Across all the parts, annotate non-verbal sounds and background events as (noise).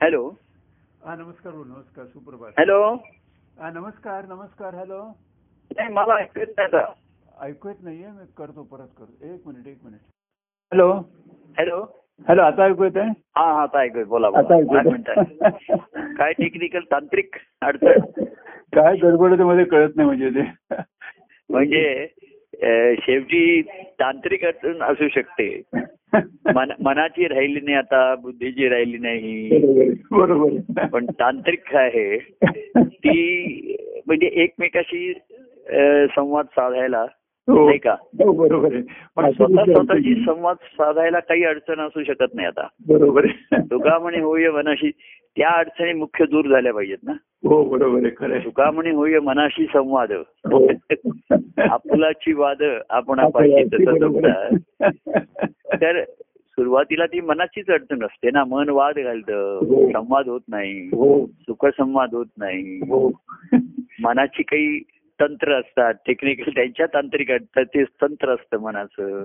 Hello. हा नमस्कार नमस्कार सुप्रभात. हॅलो. हा नमस्कार नमस्कार हॅलो. नाही मला ऐकू येत नाही आता. ऐकू येत नाहीये मी करतो परत करतो. एक मिनिट एक मिनिट. हॅलो. हॅलो. हॅलो आता ऐकू येत आहे हा हा आता ऐकू येत. बोला काय. म्हणताय काय टेक्निकल तांत्रिक अडचण? काय गडबड आहे ते मध्ये कळत नाही म्हणजे ते. म्हणजे अं, शेवटी तांत्रिक अडचण असू शकते. मन मनाची राहिली नाही आता बुद्धीची राहिली नाही. बरोबर. पण तांत्रिक आहे. ती म्हणजे एकमेकाशी संवाद साधायला हो. नाही का? हो, बरोबर पण स्वतः स्वतःची संवाद साधायला काही अडचण असू शकत नाही आता. बरोबर तुका म्हणे होय मनाशी त्या अडचणी मुख्य दूर झाल्या पाहिजेत ना. हो बरोबर आहे खरं आहे. तुका म्हणे होय मनाशी संवाद. हो. आपुलाची वाद आपण पाहिजे. तर सुरुवातीला ती मनाचीच अडचण असते ना. मन वाद घालतं हो. संवाद होत नाही हो. सुखसंवाद होत नाही. हो. मनाची काही तंत्र असतात टेक्निकल त्यांच्या तांत्रिक ते तंत्र असतं मनाचं.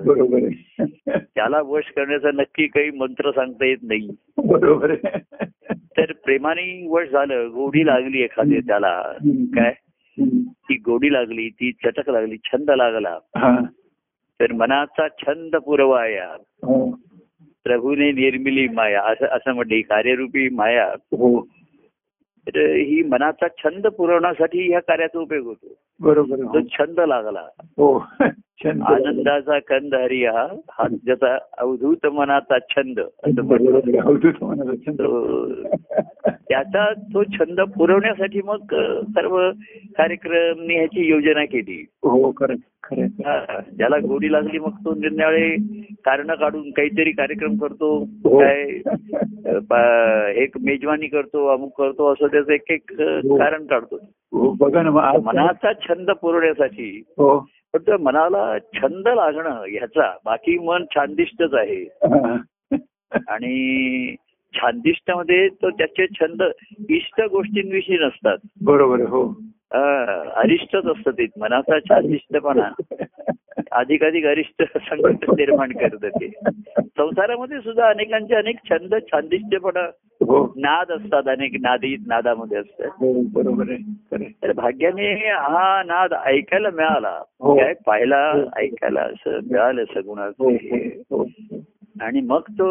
त्याला वश करण्याचा नक्की काही मंत्र सांगता येत नाही. बरोबर तर प्रेमाने वश झालं गोडी लागली एखादी त्याला. काय. ती गोडी लागली ती चटक लागली छंद लागला. हा. तर मनाचा छंद पुरवाया. हो. प्रभूने निर्मिली माया. असं असं म्हटली कार्यरूपी माया. हो. तर ही मनाचा छंद पुरवण्यासाठी ह्या कार्याचा उपयोग होतो. बरोबर तो. छंद लागला. हो. आनंदाचा कंद हरी हा हा ज्याचा अवधूत मनाचा छंद. अवधूत मनाचा छंद. त्याचा तो छंद पुरवण्यासाठी मग सर्व कार्यक्रमनी ह्याची योजना केली. हो खरं हा, ज्याला गोडी लागली मग तो निर्णय कारण काढून काहीतरी कार्यक्रम करतो. हो. काय एक मेजवानी करतो अमुक करतो असं त्याचं एक एक हो. कारण काढतो. बघा ना मनाचा छंद पुरवण्यासाठी त्या मनाला छंद लागणं ह्याचा बाकी मन छानदिष्टच आहे. (laughs) आणि छानदिष्टामध्ये तो त्याचे छंद इष्ट गोष्टींविषयी नसतात. बरोबर हो. अरिष्टच असतं ते मनाचा छानदिष्टपणा. (laughs) अधिकाधिक अरिष्ट संकट निर्माण करत ते संसारामध्ये सुद्धा अनेकांचे अनेक छंद छानदिष्टपणा हो नाद असतात अनेक नादी नादामध्ये असतात हो बरोबर आहे. तर भाग्याने हा नाद ऐकायला मिळाला हो. काय पाहायला हो. ऐकायला असं मिळालं सगुणाचं आणि मग तो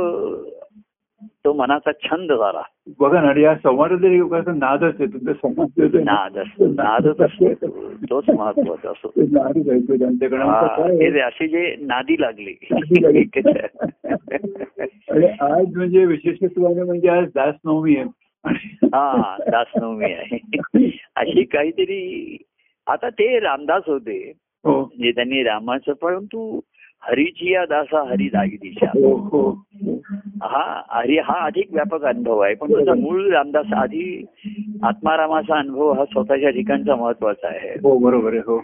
तो मनाचा छंद झाला. बघा ना या संवादाचा युगाचा नादच आहे तुमचा संवाद जो नाद असतो नादच असतो. तोच महत्त्वाचा असतो. त्यांच्याकडे आहे? जे असे जे नादी लागले. (laughs) आज म्हणजे विशेषत्वाने म्हणजे आज दास नवमी आहे हा दासनवमी आहे. अशी काहीतरी आता ते रामदास होते. हो. म्हणजे त्यांनी रामाचं परंतु हरीची या दासा हरी दागी दिशा. हो हो. हा हरी हा अधिक व्यापक अनुभव आहे. पण त्याचा मूळ रामदास आधी आत्मारामाचा अनुभव हा स्वतःच्या ठिकाणचा महत्त्वाचा आहे. हो बरोबर आहे हो.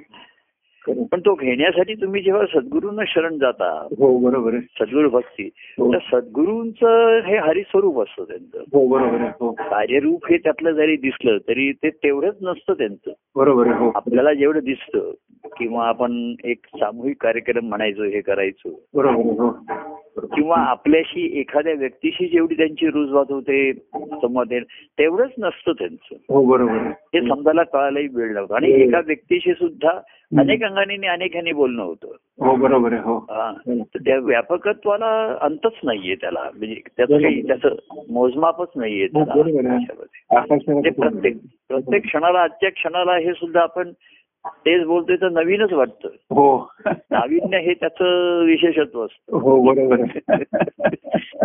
पण तो घेण्यासाठी तुम्ही जेव्हा सद्गुरूंना शरण जाता हो बरोबर सद्गुरू भक्ती हो. तर सद्गुरूंचं हे हरिस्वरूप असतं त्यांचं. हो बरोबर हो. कार्यरूप हे त्यातलं जरी दिसलं तरी ते तेवढंच नसतं त्यांचं. बरोबर हो. आपल्याला जेवढं दिसतं किंवा आपण एक सामूहिक कार्यक्रम म्हणायचो हे करायचो. बरोबर. किंवा आपल्याशी एखाद्या व्यक्तीशी जेवढी त्यांची रुजवात होते संवाद तेवढंच नसतं त्यांचं. हो बरोबर. हे समजायला कळायलाही वेळ लागतो. आणि हो. एका व्यक्तीशी सुद्धा अनेक अंगाने अनेकांनी बोलणं होतं. हो बरोबर आहे हो. तर त्या व्यापकत्वाला अंतच नाहीये त्याला. म्हणजे त्याचं काही त्याचं मोजमापच नाहीये हो, त्याला ते प्रत्येक प्रत्येक क्षणाला आजच्या क्षणाला हे सुद्धा आपण तेच बोलतोय तर नवीनच वाटतं हो. नाविन्य हे त्याचं विशेषत्व असतं. हो बरोबर.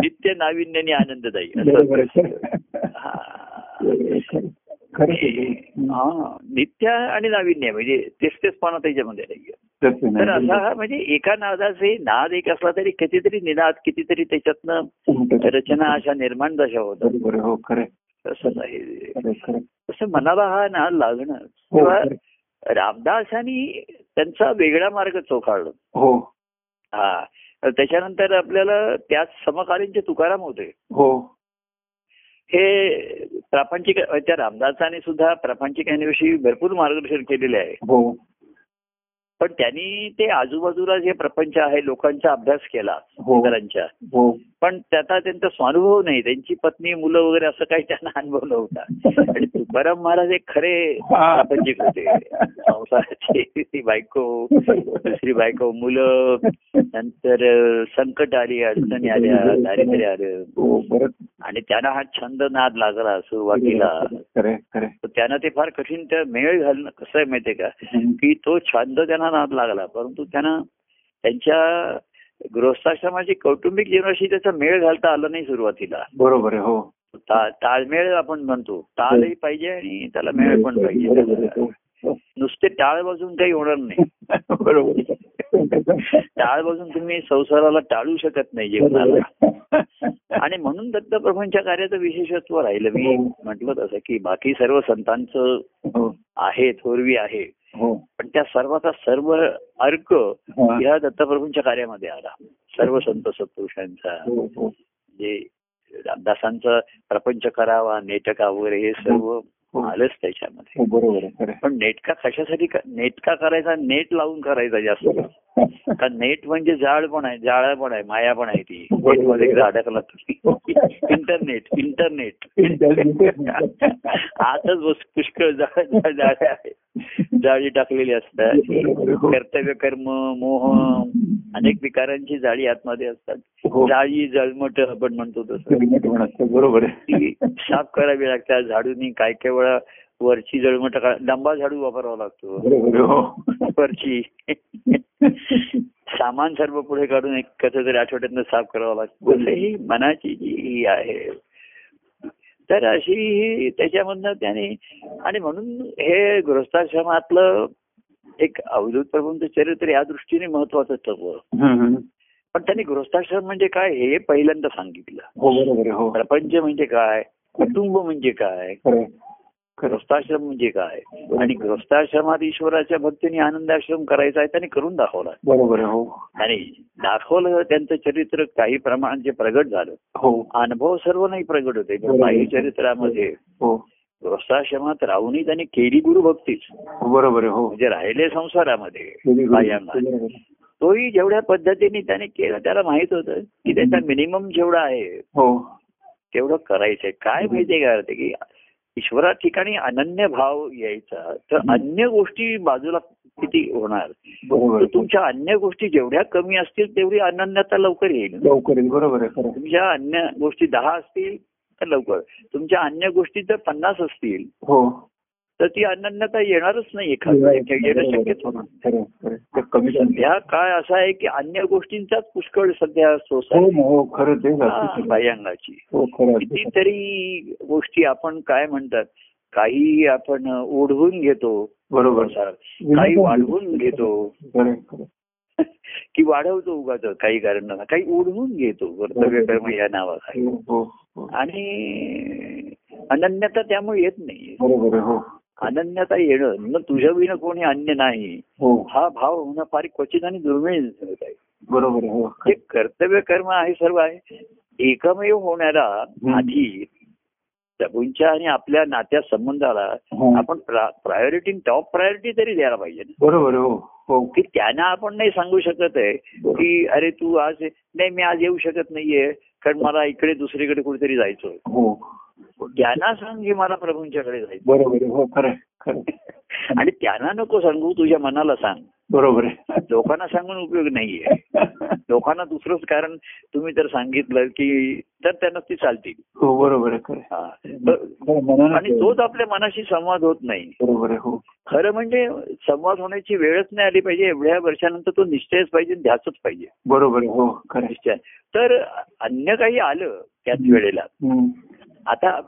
नित्य नाविन्याने आनंददायी. बरोबर हा. नित्य आणि नाविन्य म्हणजे तेच तेच पाना त्याच्यामध्ये नाहीये तसं तर नाही. असा हा म्हणजे एका नादाचे नाद एक असला तरी कितीतरी निनाद कितीतरी त्याच्यातनं रचना अशा निर्माण दशा होतात. हो. तसंच आहे. तसं मनाला हा नाद लागणं हो आहे. रामदासांनी त्यांचा वेगळा मार्ग चोखाळला. हो. हा. तर त्याच्यानंतर आपल्याला त्याच समकालीनचे तुकाराम होते. हो. हे प्रापंचिक त्या रामदासाने सुद्धा प्रापंचिकांविषयी भरपूर मार्गदर्शन केलेले आहे. हो. पण त्यांनी ते आजूबाजूला जे प्रपंच आहे लोकांचा अभ्यास केला हो. पण त्याचा त्यांचा स्वानुभव नाही. त्यांची पत्नी मुलं वगैरे असं काही त्यांना अनुभव नव्हता. आणि तुकाराम महाराज एक खरे. प्रापंचिक होते. संसाराची ती बायको दुसरी बायको मुलं नंतर संकट आली अडचणी आल्या दारिद्र्य आलं. हो आणि त्यांना हा छंद नाद लागला सुरुवातीला. त्यांना ते फार कठीण त्या मेळ घालणं कसं आहे माहितीये का? की तो छंद त्यांना नाद लागला. परंतु त्यांना त्यांच्या गृहस्थाश्रमाची कौटुंबिक जीवनाशी त्याचा मेळ घालता आला नाही सुरुवातीला. बरोबर आहे हो. ताळमेळ आपण म्हणतो. ताळही पाहिजे आणि त्याला मेळ पण पाहिजे. हो, हो. नुसते टाळ वाजून काही होणार नाही. (laughs) बरोबर. टाळ वाजून तुम्ही संसाराला टाळू शकत नाही जीवनाला (laughs) आणि म्हणून दत्तप्रभूंच्या कार्याचं विशेषत्व राहिलं. मी म्हटलं तसं की बाकी सर्व संतांचं हो. आहे थोरवी आहे. हो. पण त्या सर्वाचा सर्व अर्क हा. या दत्तप्रभूंच्या कार्यामध्ये आला. सर्व संत सत्पुरुषांचा. हो, हो. जे रामदासांचा प्रपंच करावा नेटका वगैरे हे सर्व हो. आलंच त्याच्यामध्ये. हो, बरोबर. पण नेटका कशासाठी क- नेटका करायचा नेट लावून करायचा जास्त कारण नेट म्हणजे जाळ पण आहे जाळ पण आहे माया पण आहे ती. बरोबर. नेटमध्ये एकदा अडकला इंटरनेट इंटरनेट. आताच बस पुष्कळ जाळे आहे जाळी टाकलेली असतात. हो. कर्तव्य कर्म मोह अनेक विकारांची जाळी आतमध्ये असतात. हो. जाळी जळमट आपण म्हणतो तसं. बरोबर साफ करावी लागतात. झाडूनी काय काय वेळा वरची जळमट डंबा झाडू वापरावा लागतो. हो. वरची. सामान सर्व पुढे काढून एक कसं तरी आठवड्यातनं साफ करावं लागतं. ही मनाची जी ही आहे तर अशी ही त्याच्यामधनं त्याने आणि म्हणून हे गृहस्थाश्रमातलं एक अवधूत प्रभूंचं चरित्र या दृष्टीने महत्वाचं ठरलं. हम्म. पण त्यांनी गृहस्थाश्रम म्हणजे काय हे पहिल्यांदा सांगितलं. हो हो. प्रपंच म्हणजे काय? कुटुंब म्हणजे काय? गृहस्थाश्रम म्हणजे काय? आणि गृहस्थाश्रमात ईश्वराच्या भक्तीने आनंदाश्रम करायचा आहे त्यांनी करून दाखवला. बरोबर हो. आणि दाखवलं त्यांचं चरित्र काही प्रमाणात जे प्रगट झालं. हो. अनुभव सर्व नाही प्रगट होते. काही चरित्रामध्ये हो. गृहस्थाश्रमात राहूनही त्यांनी केली गुरु भक्तीच. बरोबर हो. म्हणजे राहिले संसारामध्ये. तोही जेवढ्या पद्धतीने त्याने केलं त्याला माहीत होतं की त्याचा मिनिमम जेवढा आहे हो. तेवढं करायचंय. काय माहितीये का अर्थ की ईश्वरा ठिकाणी अनन्य भाव यायचा तर अन्य गोष्टी बाजूला किती होणार. तुमच्या अन्य गोष्टी जेवढ्या कमी असतील तेवढी अनन्यता लवकर येईल. लवकर येईल. बरोबर आहे. तुमच्या अन्य गोष्टी दहा असतील तर लवकर. तुमच्या अन्य गोष्टी जर पन्नास असतील. हो. तर ती अनन्यता येणारच नाही येणं शक्यच होणार. सध्या काळ असा आहे की अन्य गोष्टींचाच पुष्कळ सध्या हो हो बाह्यांगाची. हो. कितीतरी गोष्टी आपण काय म्हणतात काही आपण ओढवून घेतो बरोबर. काही वाढवून घेतो. (laughs) की वाढवतो उगाच काही कारणाला काही ओढवून घेतो कर्तव्य कर्म या नावाखाली. हो. आणि अनन्यता त्यामुळे येत नाही. अनन्यता येणं मग तुझ्या विना कोणी अन्य नाही. हो. हा भाव होणं फार क्वचित आणि दुर्मिळ आहे. बरोबर हो. ते कर्तव्य कर्म आहे सर्व आहे. एकमेव होण्याला आधी प्रभूंच्या आणि आपल्या नात्या संबंधाला हो. आपण प्रायोरिटी टॉप प्रायोरिटी तरी द्यायला पाहिजे ना. बरोबर हो. हो. की त्यांना आपण नाही सांगू शकत आहे की अरे तू आज नाही मी आज येऊ शकत नाहीये कारण मला इकडे दुसरीकडे कुठेतरी जायचं हो. त्यांना सांग की मला प्रभूंच्याकडे जायचं. बरोबर हो खरं. आणि त्यांना नको सांगू तुझ्या मनाला सांग. बरोबर आहे. लोकांना सांगून उपयोग नाहीये. लोकांना दुसरंच कारण तुम्ही जर सांगितलं की तर त्यांना ती चालतील. हो बरोबर. हा. आणि तोच आपल्या मनाशी संवाद होत नाही. बरोबर आहे हो. खरं म्हणजे संवाद होण्याची वेळच नाही आली पाहिजे. एवढ्या वर्षानंतर तो निश्चयच पाहिजे ध्यासच पाहिजे. बरोबर हो खरं. निश्चय. तर अन्य काही आलं त्याच वेळेला. आता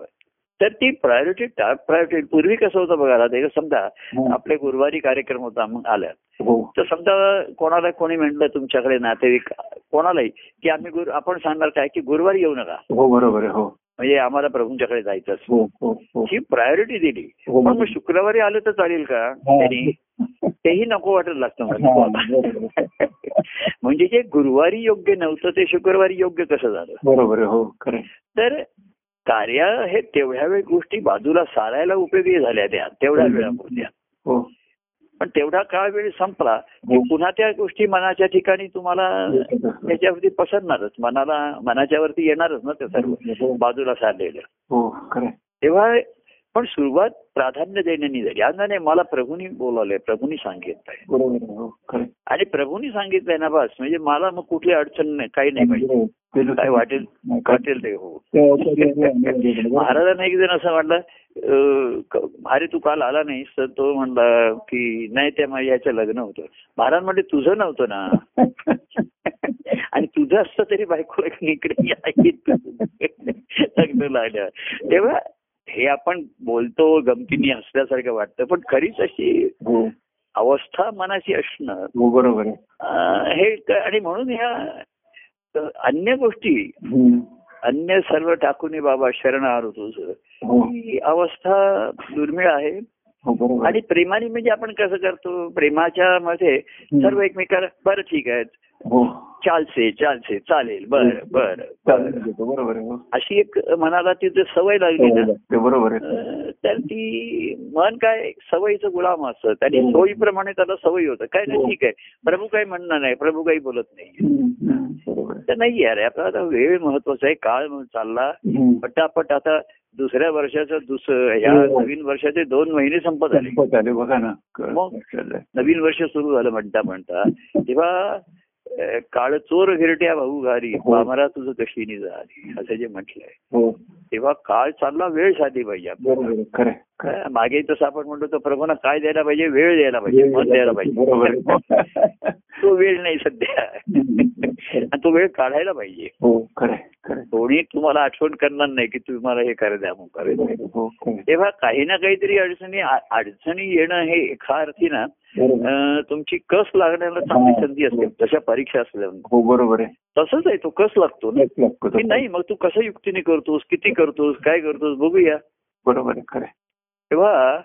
तर ती प्रायोरिटी प्रायोरिटी पूर्वी कसं होतं बघा समजा हं. आपले गुरुवारी कार्यक्रम होता मग आल्या हो. तर समजा कोणाला कोणी म्हटलं तुमच्याकडे नातेवाईक कोणालाही की आम्ही गुरु आपण सांगणार काय की गुरुवारी येऊ नका. हो बरोबर हो. म्हणजे आम्हाला प्रभूंच्याकडे जायचं हो हो प्रायोरिटी दिली. मग शुक्रवारी आलं तर चालेल का. त्यांनी? तेही नको वाटत लागतं. (laughs) म्हणजे जे गुरुवारी योग्य नव्हतं ते शुक्रवारी योग्य कसं झालं? बरोबर हो. तर कार्य हे तेवढ्या वेळ गोष्टी बाजूला सारायला उपयोगी झाल्या त्या तेवढ्या वेळापुरत्या. हो. पण तेवढा काळ वेळ संपला की पुन्हा त्या गोष्टी मनाच्या ठिकाणी तुम्हाला त्याच्यावरती पसरणारच. मनाला मनाच्यावरती येणारच ना ते सर्व बाजूला सारलेलं हो खरं आहे. तेव्हा पण सुरुवात प्राधान्य देण्यानी झाली आज नाही मला प्रभूंनी बोलावलंय प्रभूंनी सांगितलंय. हो. आणि प्रभूंनी सांगितलंय ना बस म्हणजे मला मग कुठली अडचण नाही काही नाही पाहिजे ते जो- काय वाटेल वाटेल ते हो. (laughs) महाराजांना एक जण असं वाटलं अरे तू काल आला नाहीस तर तो म्हणला की नाही त्या माझ्या याचं लग्न होतं महाराज म्हणले तुझं नव्हतं ना (laughs) आणि तुझं असतं तरी बायको इकडे. (laughs) लग्न लागलं तेव्हा हे आपण बोलतो गमतीने हसल्यासारखं वाटतं. पण खरीच अशी हो. अवस्था मनाची असणं हो बरोबर हे आणि म्हणून ह्या अन्य गोष्टी हम्म. अन्य सर्व टाकून बाबा शरण आलो तुझं हो. ही अवस्था दुर्मिळ आहे. हो आणि प्रेमाने म्हणजे आपण कसं करतो? प्रेमाच्या मध्ये सर्व एकमेकाला बरं ठीक आहे हो चालसे चालसे चालेल. बर बर चालेल घेतो. बरोबर हो. अशी एक मनाला तिथे सवय लागली ना. ते बरोबर तर ती मन काय सवयीचं गुलाम असत. आणि सोयीप्रमाणे त्याला सवय होतं. काय नाही ठीक आहे. प्रभू काही म्हणणं नाही. प्रभू काही बोलत नाही. तर नाही अरे आपला आता वेळ महत्त्वाचा आहे. काळ चालला. पटापट आता दुसऱ्या वर्षाचं दुसरं ह्या हो. नवीन वर्षाचे दोन महिने संपत आले. बघा ना. मग? नवीन वर्ष सुरू झालं म्हणता म्हणता. तेव्हा काळ चोर घिरट्या भाऊ घारी हो. पामरा तुझं कशीनी झाली असं जे म्हटलंय. हो. तेव्हा काळ चालला वेळ साधली पाहिजे. काय, मागे तसं आपण म्हणतो तर प्रभूना काय द्यायला पाहिजे वेळ द्यायला पाहिजे मत द्यायला पाहिजे. (laughs) तो वेळ नाही सध्या. आणि तो वेळ काढायला पाहिजे. हो. कोणी तुम्हाला आठवण करणार नाही की तुम्ही मला हे करा द्या मग करायचं हो खरं आहे. तेव्हा काही ना काहीतरी अडचणी अडचणी येणं हे एका अर्थी ना तुमची कस लागण्याला चांगली संधी असते. जशा परीक्षा असल्या हो बरोबर आहे. तसंच आहे तो कस लागतो. की नाही मग तू कसं युक्तीने करतोस किती करतोस काय करतोस बघूया. बरोबर आहे खरं. तेव्हा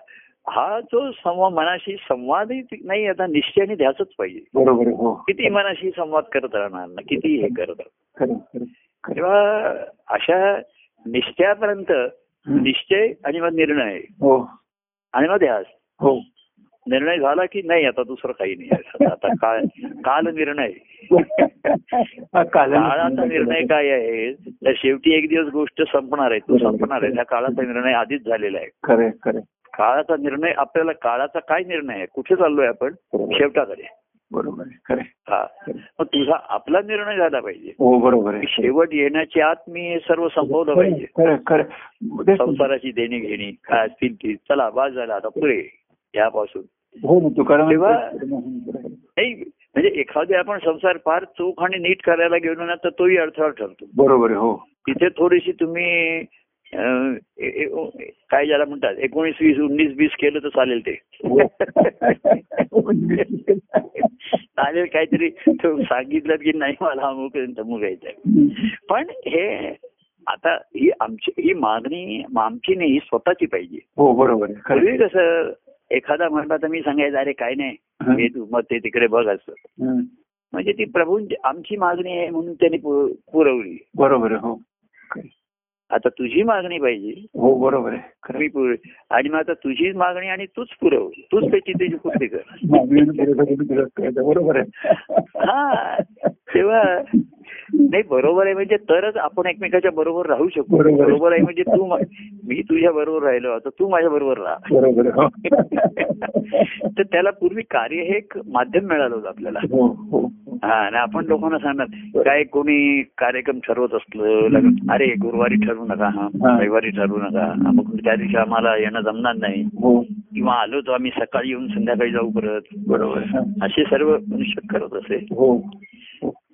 हा जो संवाद मनाशी संवादही नाही आता निश्चयाने द्यायचंच पाहिजे. बरोबर हो. किती मनाशी संवाद करत राहणार ना किती हे करत राहणार. तेव्हा अशा निश्चयापर्यंत. निश्चय आणि मग निर्णय. हो. आणि मग ध्यास. हो. निर्णय झाला की नाही आता दुसरं काही नाही. आता (laughs) काळ काल निर्णय. काळाचा निर्णय काय आहे? तर शेवटी एक दिवस गोष्ट संपणार आहे. तो संपणार आहे. त्या काळाचा निर्णय आधीच झालेला आहे. खरं आहे, खरं आहे. काळाचा निर्णय आपल्याला काळाचा काय निर्णय आहे? कुठे चाललोय आपण? शेवटाकडे. बरोबर आहे खरं. हा. मग तुझा आपला निर्णय झाला पाहिजे. हो बरोबर आहे. शेवट येण्याच्या आत मी सर्व संपवलं पाहिजे. संसाराची देणी घेणी काय असतील ती. चला वाज झाला. आता पुरे यापासून. हो तुकाराम तेव्हा- नाही म्हणजे एखादे आपण संसार फार चोख आणि नीट करायला गेलो ना तर तोही अडथळा ठरतो. बरोबर हो. तिथे थोडीशी तुम्ही काय ज्याला म्हणतात एकोणीस वीस उन्नीस बीस केलं तर चालेल ते. चालेल काहीतरी तो सांगितलं की नाही मला अमुक तमुक यायचंय पण हे आता ही आमची ही मागणी आमची नाही ही स्वतःची पाहिजे. हो बरोबर खरं कसं एखादा म्हणला तर मी सांगायचं अरे काय नाही. हं. तू मग ते तिकडे बघ असं. म्हणजे ती प्रभू आमची मागणी आहे म्हणून त्यांनी पुरवली. बरोबर हो. आता तुझी मागणी पाहिजे. हो बरोबर आहे. खरं. मी पुर आणि मग आता तुझीच मागणी आणि तूच पुरव तूच त्याची त्याची पूर्ती कर. बरोबर आहे. हा. तेव्हा नाही बरोबर आहे. म्हणजे तरच आपण एकमेकाच्या बरोबर राहू शकतो बरोबर. आहे. म्हणजे तू मा- तुझ्या बरोबर राहिलो आता तू माझ्या बरोबर राहा. आहे (laughs) तर त्याला पूर्वी कार्य हे एक माध्यम मिळालं होतं आपल्याला. हो हो. हा आणि आपण लोकांना सांगणार काय कोणी कार्यक्रम ठरवत असलं अरे गुरुवारी ठरवू नका हा हा. रविवारी ठरवू नका मग त्या दिवशी आम्हाला येणं जमणार नाही. हो. किंवा आलो तर आम्ही सकाळी येऊन संध्याकाळी जाऊ परत. बरोबर. असे सर्व मनुष्य करत असे. हो हो.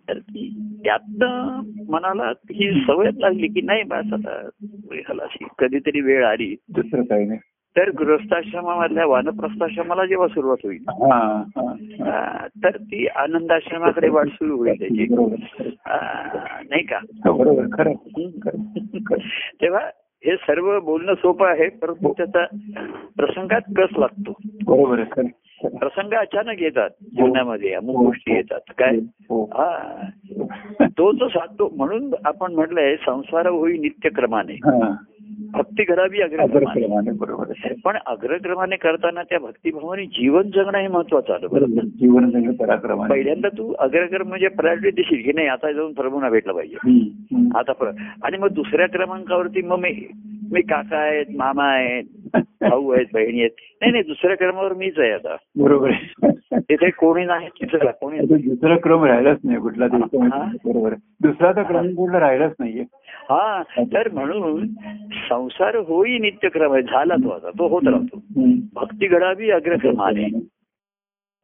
तर ती त्यातनं मनाला ही सवय लागली की नाही बस आता कधीतरी वेळ आली. दुसरं काही नाही. तर गृहस्थाश्रमामधल्या वानप्रस्थाश्रमाला जेव्हा सुरुवात होईल तर ती आनंदाश्रमाकडे वाट सुरू होईल त्याची. नाही का? हो. तेव्हा हे सर्व बोलणं सोपं आहे परंतु त्याचा प्रसंगात कस लागतो? बरोबर. प्रसंग अचानक येतात जीवनामध्ये अमुक गोष्टी येतात. काय? हो. हा. तो जो साधतो म्हणून आपण म्हटलंय संसार होई नित्यक्रमाने. हा. भक्ती घडावी अग्रक्रमाने बरोबर आहे. पण अग्रक्रमाने करताना त्या भक्तिभावाने जीवन जगणं हे महत्वाचं आलं बरं. बरोबर. जीवन जगणं पहिल्यांदा तू अग्रक्रम म्हणजे प्रायोरिटी देशील. की नाही आता जाऊन प्रभूंना भेटलं पाहिजे. आता प्र- आणि मग दुसऱ्या क्रमांकावरती मग मी मी काका आहेत मामा आहेत (laughs) भाऊ आहेत बहिणी आहेत. नाही नाही दुसऱ्या क्रमावर मीच आहे आता. बरोबर आहे. तिथे कोणी नाही तिथं कोणी दुसरा क्रम राहिलाच नाही कुठला. बरोबर. दुसरा तर क्रम कुठला राहिलाच नाहीये. हा तर म्हणून संसार होई नित्यक्रम आहे झाला तो आता तो होत राहतो. भक्ती घडावी अग्रक्रमाने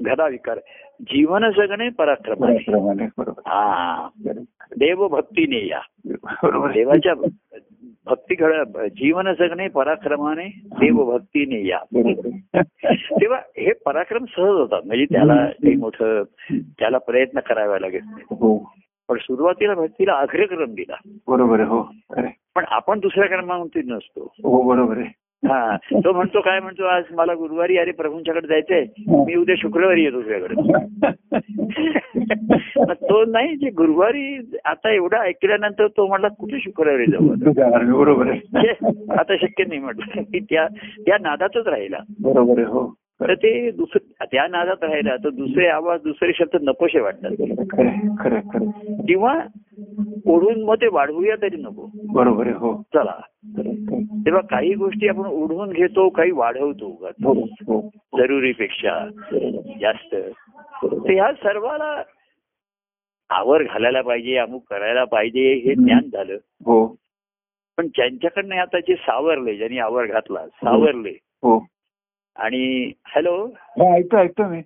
घडावी कर जीवन जगणे पराक्रमाने हा. देव भक्तीने या. देवाच्या भक्ती घड जीवन जगणे पराक्रमाने देव भक्तीने या. तेव्हा हे पराक्रम सहज होतात. म्हणजे त्याला काही मोठं त्याला प्रयत्न करावा हो. पण सुरुवातीला भक्तीला अग्रक्रम दिला. बरोबर हो. पण आपण दुसऱ्या क्रमांकावरती नसतो. हो बरोबर आहे. हा तो म्हणतो काय म्हणतो आज मला गुरुवारी अरे प्रभूंच्याकडे जायचंय मी उद्या शुक्रवारी येतो तुझ्याकडे. तो नाही जे गुरुवारी आता एवढा ऐकल्यानंतर तो म्हटला कुठे शुक्रवारी जाऊ बरोबर आहे. (laughs) आता शक्य नाही म्हटलं. की त्या त्या नादातच राहिला. बरोबर आहे हो. तर ते दुसरं त्या नादात राहिला तर दुसरे आवाज दुसरे शब्द नकोशे वाटतात किंवा ओढून मग ते वाढवूया तरी नको. बरोबर हो. चला. तेव्हा काही गोष्टी आपण ओढवून घेतो काही वाढवतो. हो हो. जरुरीपेक्षा. जास्त. तर ह्या सर्वाला आवर घालायला पाहिजे अमुक करायला पाहिजे हे ज्ञान झालं. हो. पण ज्यांच्याकडनं आता जे सावरले ज्यांनी आवर घातला सावरले. हो. आणि हॅलो. हा, ऐकतो ऐकतो मी.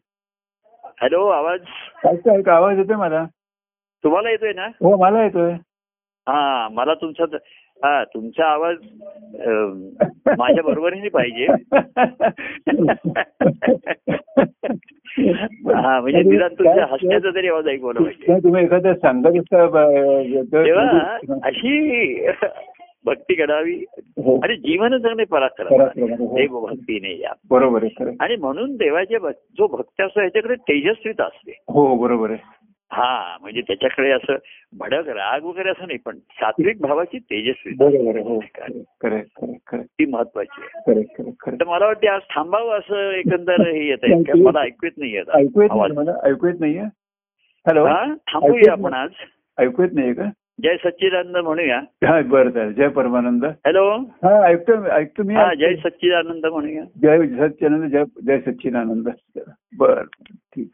हॅलो आवाज? ऐकतो ऐकतो आवाज येतोय मला? तुम्हाला येतोय ना? हो मला येतोय. हा मला तुमचा हा तुमचा आवाज माझ्या बरोबरीने पाहिजे. हा म्हणजे निदान तुमच्या हसण्याचा तरी आवाज ऐकवला पाहिजे. तुम्ही एखादं सांगत असता तेव्हा अशी भक्ती घडावी हो. आणि जीवन जगणे पराक्रम हो. देव भक्तीने या. बरोबर. आणि म्हणून देवाच्या जो भक्त असतो याच्याकडे तेजस्वीता असते हो बरोबर आहे. हा म्हणजे त्याच्याकडे असं भडक राग वगैरे असं नाही पण सात्विक भावाची तेजस्वीता बरोबर आहे हो. ती महत्वाची आहे. तर मला वाटते आज थांबावं असं एकंदर हे येत आहे. मला ऐकू येत नाही येत ऐकू येत नाहीये? हॅलो? हा थांबूया आपण आज. ऐकू येत नाहीये का? जय सच्चिदानंद म्हणूया. हा बरं चालेल जय परमानंद. हॅलो हा ऐकतो ऐकतो मी. हा जय सच्चिदानंद म्हणूया. जय सच्चिदानंद जय जय सच्चिदानंद. बर ठीक